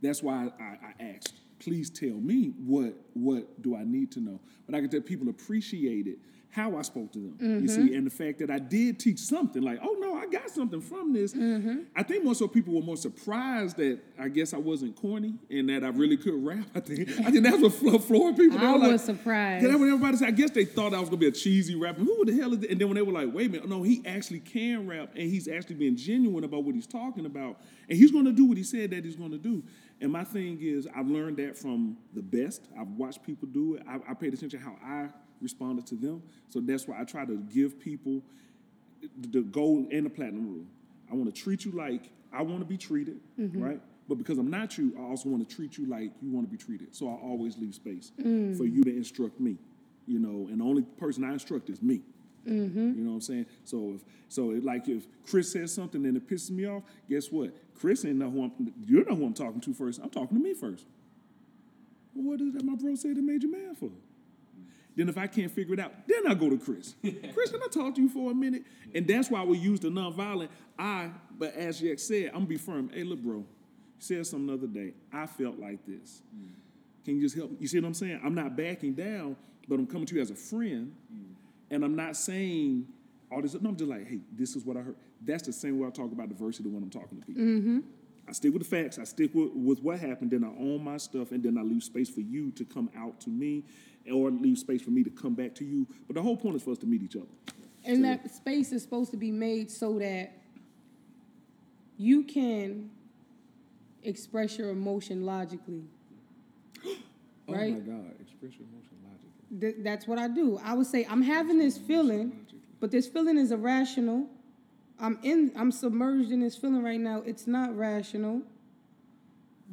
That's why I, I asked, please tell me what what do I need to know. But I can tell people appreciated how I spoke to them. You mm-hmm. see, and the fact that I did teach something, like, oh no, I got something from this. Mm-hmm. I think more so people were more surprised that I guess I wasn't corny and that I really could rap. I think I think that's what flo- floored people. They I were like- was surprised. Yeah, when everybody said, I guess they thought I was gonna be a cheesy rapper. Who the hell is that? And then when they were like, wait a minute, no, he actually can rap and he's actually being genuine about what he's talking about. And he's gonna do what he said that he's gonna do. And my thing is, I've learned that from the best. I've watched people do it. I, I paid attention to how I responded to them. So that's why I try to give people the gold and the platinum rule. I want to treat you like I want to be treated, mm-hmm. right? But because I'm not you, I also want to treat you like you want to be treated. So I always leave space mm. for you to instruct me, you know. And the only person I instruct is me. Mm-hmm. You know what I'm saying? So if so, it, like if Chris says something and it pisses me off, guess what? Chris ain't know who I'm. You know who I'm talking to first. I'm talking to me first. Well, what is that my bro said that made you mad for? Then if I can't figure it out, then I go to Chris. (laughs) Chris, can I talk to you for a minute? And that's why we use the nonviolent. I, but as Jack said, I'm gonna be firm. Hey, look, bro, you said something the other day. I felt like this. Can you just help me? You see what I'm saying? I'm not backing down, but I'm coming to you as a friend, and I'm not saying all this. No, I'm just like, hey, this is what I heard. That's the same way I talk about diversity when I'm talking to people. Mm-hmm. I stick with the facts. I stick with, with what happened. Then I own my stuff, and then I leave space for you to come out to me, or leave space for me to come back to you. But the whole point is for us to meet each other. And that space is supposed to be made so that you can express your emotion logically. (gasps) Oh right? Oh my God! Express your emotion logically. Th- that's what I do. I would say I'm having this feeling, but this feeling is irrational. I'm in. I'm submerged in this feeling right now. It's not rational,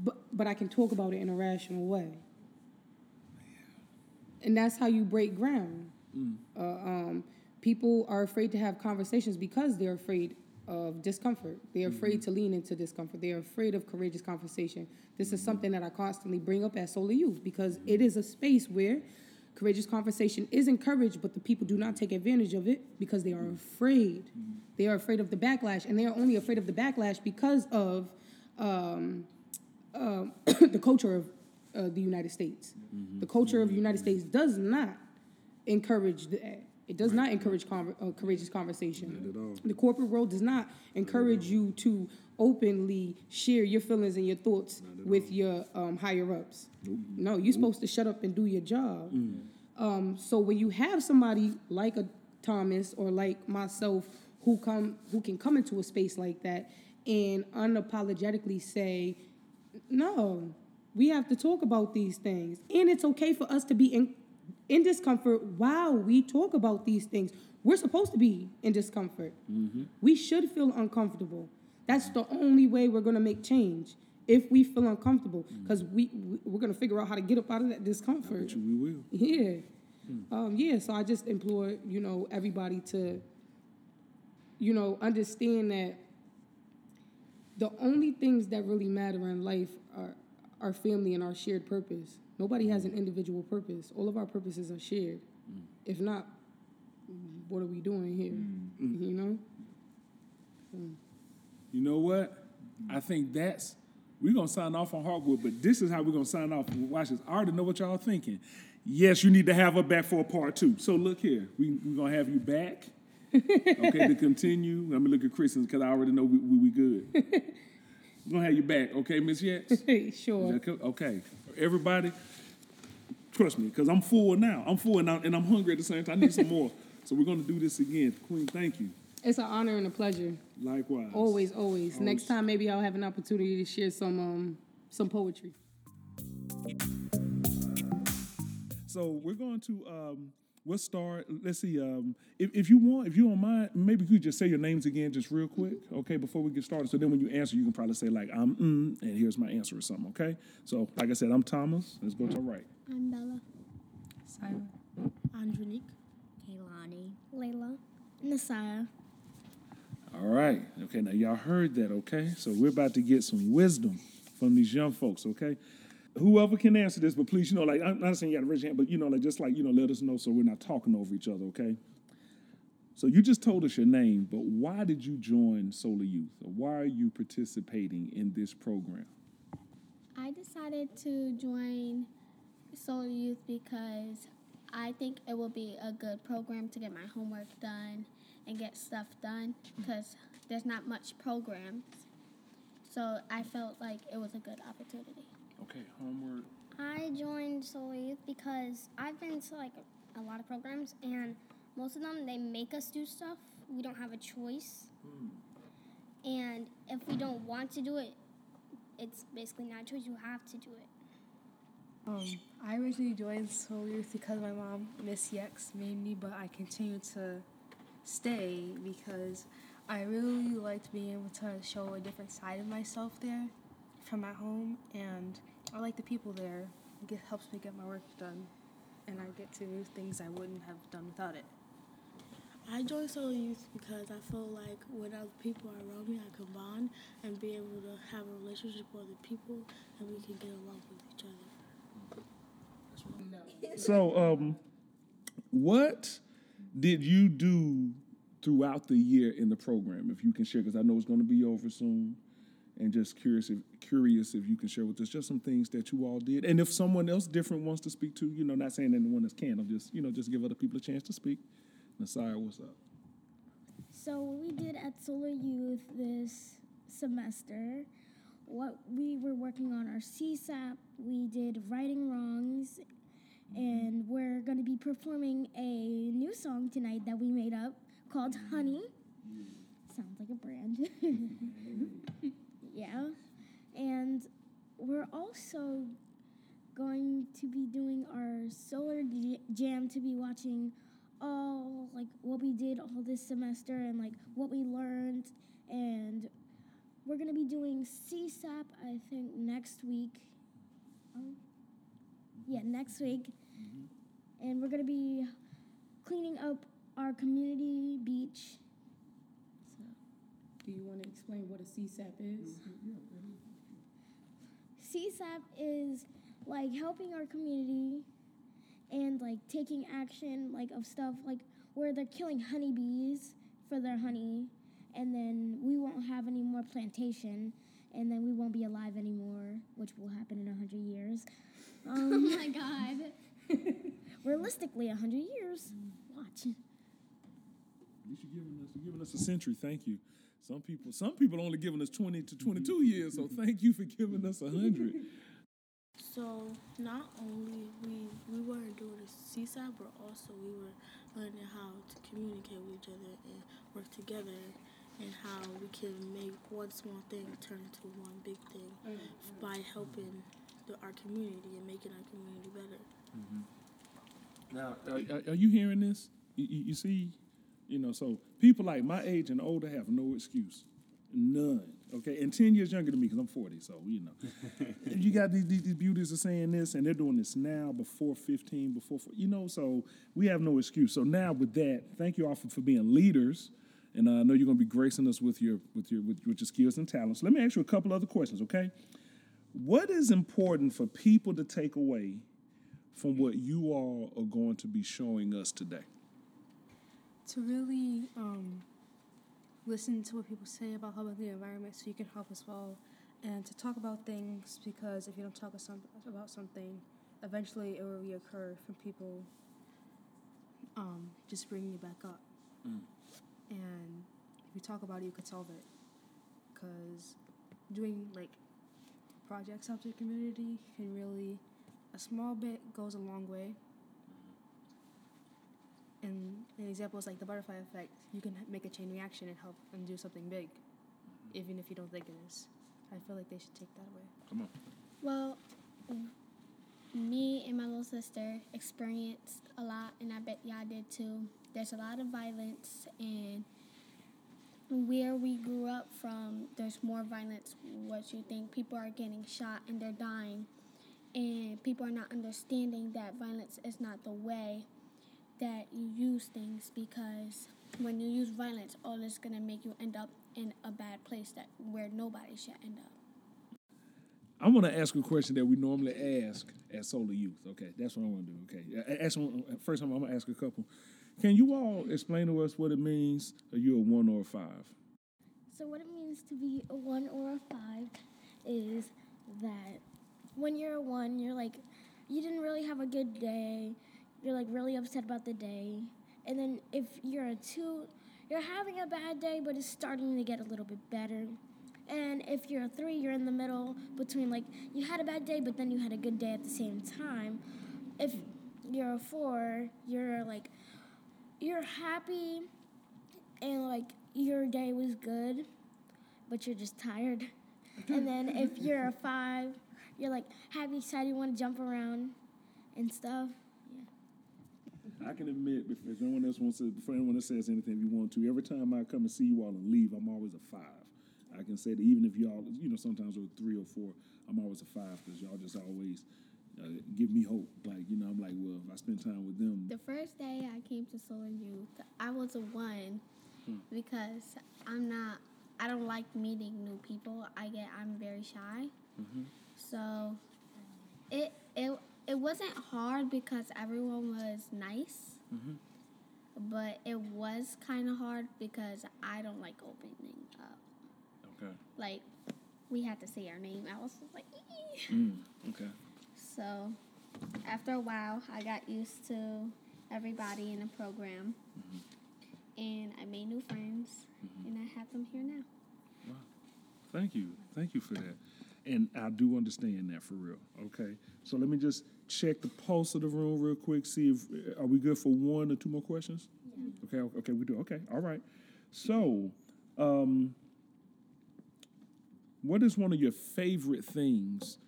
but but I can talk about it in a rational way. And that's how you break ground. Uh, um, people are afraid to have conversations because they're afraid of discomfort. They're afraid to lean into discomfort. They're afraid of courageous conversation. This is something that I constantly bring up at Solar Youth because it is a space where courageous conversation is encouraged, but the people do not take advantage of it because they are afraid. They are afraid of the backlash, and they are only afraid of the backlash because of um, um, (coughs) the culture of uh, the United States. The culture of the United States does not encourage that. It does not encourage conver- uh, courageous conversation. Not at all. The corporate world does not encourage you to openly share your feelings and your thoughts with your um, higher ups. No, you're supposed to shut up and do your job. Um, so when you have somebody like a Thomas or like myself who come who can come into a space like that and unapologetically say, no, we have to talk about these things, and it's okay for us to be in in discomfort while we talk about these things. We're supposed to be in discomfort. Mm-hmm. We should feel uncomfortable. That's the only way we're gonna make change. If we feel uncomfortable, mm-hmm. because we we- we're gonna figure out how to get up out of that discomfort. We will. Yeah. Hmm. Um, yeah, so I just implore, you know, everybody to, you know, understand that the only things that really matter in life are our family and our shared purpose. Nobody has an individual purpose. All of our purposes are shared. Mm. If not, what are we doing here? Mm. You know? Mm. You know what? I think that's we're gonna sign off on Heartwood, but this is how we're gonna sign off. Watch this. I already know what y'all are thinking. Yes, you need to have her back for a part two. So look here, we we're gonna have you back. (laughs) Okay, to continue. Let me look at Kristen because I already know we, we, we good. (laughs) We're gonna have you back, okay, Miss Yates? (laughs) sure. Okay. Everybody, trust me, because I'm full now. I'm full and I'm, and I'm hungry at the same time. I need some (laughs) more. So we're gonna do this again. Queen, thank you. It's an honor and a pleasure. Likewise. Always, always. Next time, maybe I'll have an opportunity to share some um, some poetry. So we're going to um, we'll start. Let's see. Um, if, if you want, if you don't mind, maybe you could just say your names again, just real quick, okay, before we get started. So then when you answer, you can probably say like I'm mm, and here's my answer or something. Okay. So like I said, I'm Thomas. Let's go to the right. I'm Bella. Simon. Andronique. Kaylani. Layla. Nasaya. All right. Okay. Now y'all heard that. Okay. So we're about to get some wisdom from these young folks. Okay. Whoever can answer this, but please, you know, like I'm not saying you got to raise your hand, but you know, like just like you know, let us know so we're not talking over each other. Okay. So you just told us your name, but why did you join Solar Youth? Or why are you participating in this program? I decided to join Solar Youth because I think it will be a good program to get my homework done and get stuff done because there's not much programs. So I felt like it was a good opportunity. Okay, homework. I joined Solar Youth because I've been to like a lot of programs, and most of them they make us do stuff. We don't have a choice, and if we don't want to do it, it's basically not a choice. You have to do it. Um, I originally joined Solar Youth because my mom, Miss Yex, made me, but I continued to stay because I really liked being able to show a different side of myself there from at home, and I like the people there. It get, helps me get my work done, and I get to do things I wouldn't have done without it. I joined Solar Youth because I feel like without people around me, I can bond and be able to have a relationship with other people, and we can get along with each other. So, um, what did you do throughout the year in the program, if you can share? Because I know it's going to be over soon, and just curious if curious if you can share with us just some things that you all did, and if someone else different wants to speak to, you know, not saying anyone else can, I'm just you know just give other people a chance to speak. Nasir, what's up? So what we did at Solar Youth this semester, what we were working on our CSAP, we did Righting Wrongs, mm-hmm. and we're going to be performing a new song tonight that we made up called mm-hmm. Honey. Mm-hmm. Sounds like a brand. (laughs) (laughs) yeah. And we're also going to be doing our solar jam to be watching all like what we did all this semester and like what we learned and we're gonna be doing CSAP I think next week. Um, yeah, next week, and we're gonna be cleaning up our community beach. So, Do you want to explain what a CSAP is? CSAP is like helping our community and like taking action like of stuff like where they're killing honeybees for their honey and then we won't have any more plantation and then we won't be alive anymore which will happen in a hundred years (laughs) Oh um, my god. (laughs) Realistically a hundred years watch At least you're giving us you're giving us a century. Thank you. Some people some people only giving us twenty to twenty two years, so thank you for giving us a hundred. (laughs) So not only we we weren't doing a CSAP, but also we were learning how to communicate with each other and work together, and how we can make one small thing turn into one big thing mm-hmm. by helping the, our community and making our community better. Mm-hmm. Now, are, are- are you hearing this? You, you, you see, you know, so people like my age and older have no excuse, none. Okay, and ten years younger than me because I'm 40, so you know. (laughs) you got these, these, these beauties are saying this, and they're doing this now before 15, before you know. So we have no excuse. So now with that, thank you all for, for being leaders, and uh, I know you're going to be gracing us with your with your with, with your skills and talents. Let me ask you a couple other questions, okay? What is important for people to take away from what you all are going to be showing us today? To really um, listen to what people say about helping the environment so you can help as well and to talk about things because if you don't talk about something eventually it will reoccur from people um, just bringing you back up. And if you talk about it you could solve it. Because doing like projects out to the community can really a small bit goes a long way and an example is like the butterfly effect. You can make a chain reaction and help and do something big, even if you don't think it is. I feel like they should take that away. Come on. Well, me and my little sister experienced a lot, and I bet y'all did too. There's a lot of violence, and where we grew up from, there's more violence. What you think? People are getting shot and they're dying, and people are not understanding that violence is not the way that you use things because when you use violence, all it's gonna make you end up in a bad place that where nobody should end up. I want to ask a question that we normally ask at Solar Youth. Okay, that's what I want to do. Okay, ask first time I'm gonna ask a couple. Can you all explain to us what it means? Are you a one or a five? So what it means to be a one or a five is that when you're a one, you're like you didn't really have a good day. You're like really upset about the day. And then if you're a two, you're having a bad day, but it's starting to get a little bit better. And if you're a three, you're in the middle between like you had a bad day, but then you had a good day at the same time. If you're a four, you're like you're happy and like your day was good, but you're just tired. (laughs) And then if you're a five, you're like happy, excited, you want to jump around and stuff. I can admit, if anyone else wants to, before anyone else says anything, if you want to, every time I come and see you all and leave, I'm always a five. I can say that even if y'all, you know, sometimes we're three or four, I'm always a five because y'all just always uh, give me hope. Like, you know, I'm like, well, if I spend time with them, The first day I came to Solar Youth, I was a one because I'm not. I don't like meeting new people. I get. I'm very shy. So, it it it wasn't hard because everyone was nice. Mm-hmm. But it was kind of hard because I don't like opening up. Okay. Like, we had to say our name. I was just like, Mm, okay. so after a while, I got used to everybody in the program, and I made new friends, and I have them here now. Wow. Thank you. Thank you for that. And I do understand that for real. Okay. So let me just check the pulse of the room real quick. See if are we good for one or two more questions? Okay. Okay. We do. Okay. All right. So, um, what is one of your favorite things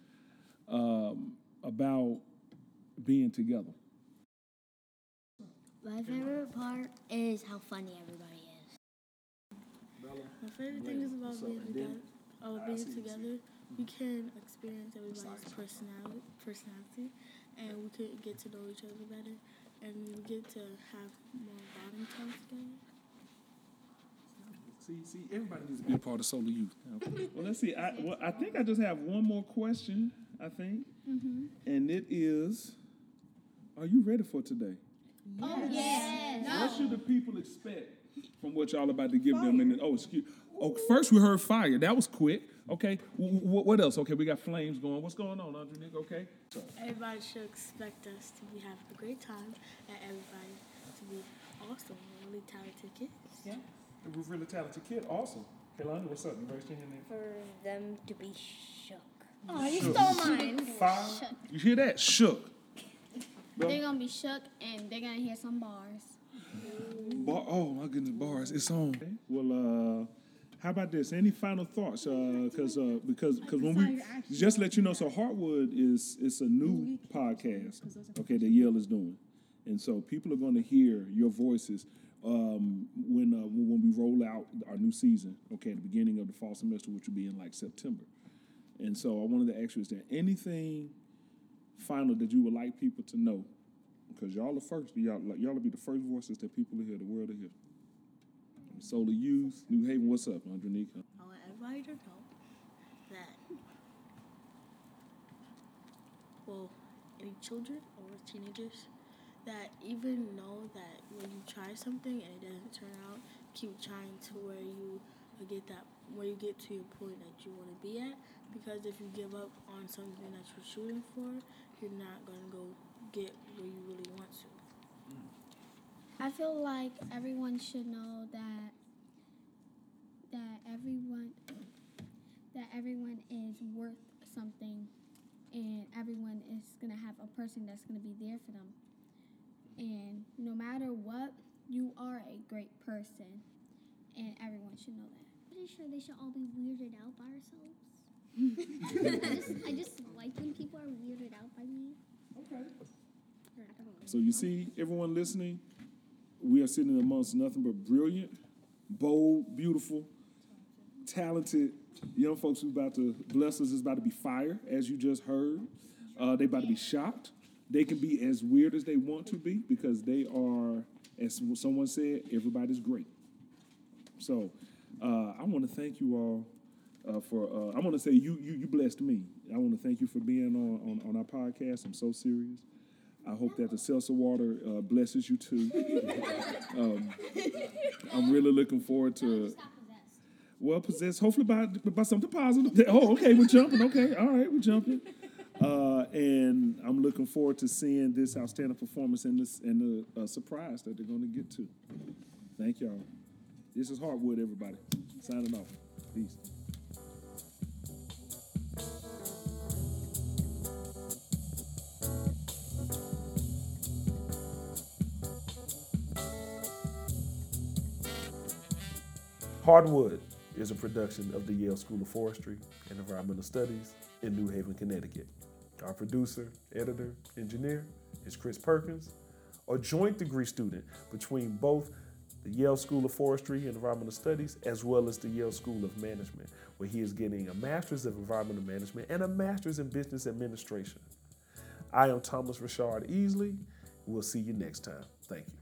um, about being together? My favorite part is how funny everybody is. Bella, My favorite thing is about being together. About being together, we can experience everybody's personality, personality, and we could get to know each other better, and we get to have more bonding time together. See, see, everybody needs to be a part of Solar Youth. Okay. Well, let's see. I, well, I think I just have one more question. I think, mm-hmm. and it is: Are you ready for today? Oh yeah What should the people expect from what y'all about to give them? And oh, excuse. Oh, first we heard fire. That was quick. Okay. W- w- what else? Okay, we got flames going. What's going on, Andronique? Okay. Everybody should expect us to be having a great time, and everybody to be awesome, really talented kids. Yeah. We're really talented kid. Awesome. Kaylani, what's up? You raised your hand there. For them to be shook. Oh, you stole mine. Five. You hear that? Shook. They're gonna be shook, and they're gonna hear some bars. Bar, oh my goodness, bars! It's on. Well, uh, how about this? Any final thoughts? Because uh, because because when we just let you know, so Heartwood is it's a new podcast. Okay, that Yale is doing, and so people are going to hear your voices um, when uh, when when we roll out our new season. Okay, at the beginning of the fall semester, which will be in like September. And so I wanted to ask you: Is there anything final that you would like people to know? Because y'all are first. Y'all, y'all will be the first voices that people will hear, the world will hear. Solar Youth, New Haven, what's up, Andronique? I want everybody to know that, well, any children or teenagers, that even know that when you try something and it doesn't turn out, keep trying to where you uh, get that, where you get to your point that you want to be at. Because if you give up on something that you're shooting for, you're not gonna go get where you really want to. I feel like everyone should know that that everyone that everyone is worth something and everyone is gonna have a person that's gonna be there for them. And no matter what, you are a great person and everyone should know that. I'm Pretty sure they should all be weirded out by ourselves. I, (laughs) just, I just like when people are weirded out by me. Okay. Or I don't know. So you see, everyone listening, we are sitting amongst nothing but brilliant, bold, beautiful, talented young folks who about to bless us. Is about to be fire, as you just heard. Uh, they about to be shocked. They can be as weird as they want to be because they are, as someone said, everybody's great. So uh, I want to thank you all uh, for. Uh, I want to say you you you blessed me. I want to thank you for being on, on on our podcast. I'm so serious. I hope that the seltzer water uh, blesses you too. (laughs) um, I'm really looking forward to. Well, possessed, hopefully by by something positive. Oh, okay, we're jumping. Okay, all right, we're jumping. Uh, and I'm looking forward to seeing this outstanding performance and this and the uh, surprise that they're going to get to. Thank y'all. This is Heartwood, everybody. Signing off. Peace. Heartwood is a production of the Yale School of Forestry and Environmental Studies in New Haven, Connecticut. Our producer, editor, engineer is Chris Perkins, a joint degree student between both the Yale School of Forestry and Environmental Studies as well as the Yale School of Management, where he is getting a Master's of Environmental Management and a Master's in Business Administration. I am Thomas Richard Easley. We'll see you next time. Thank you.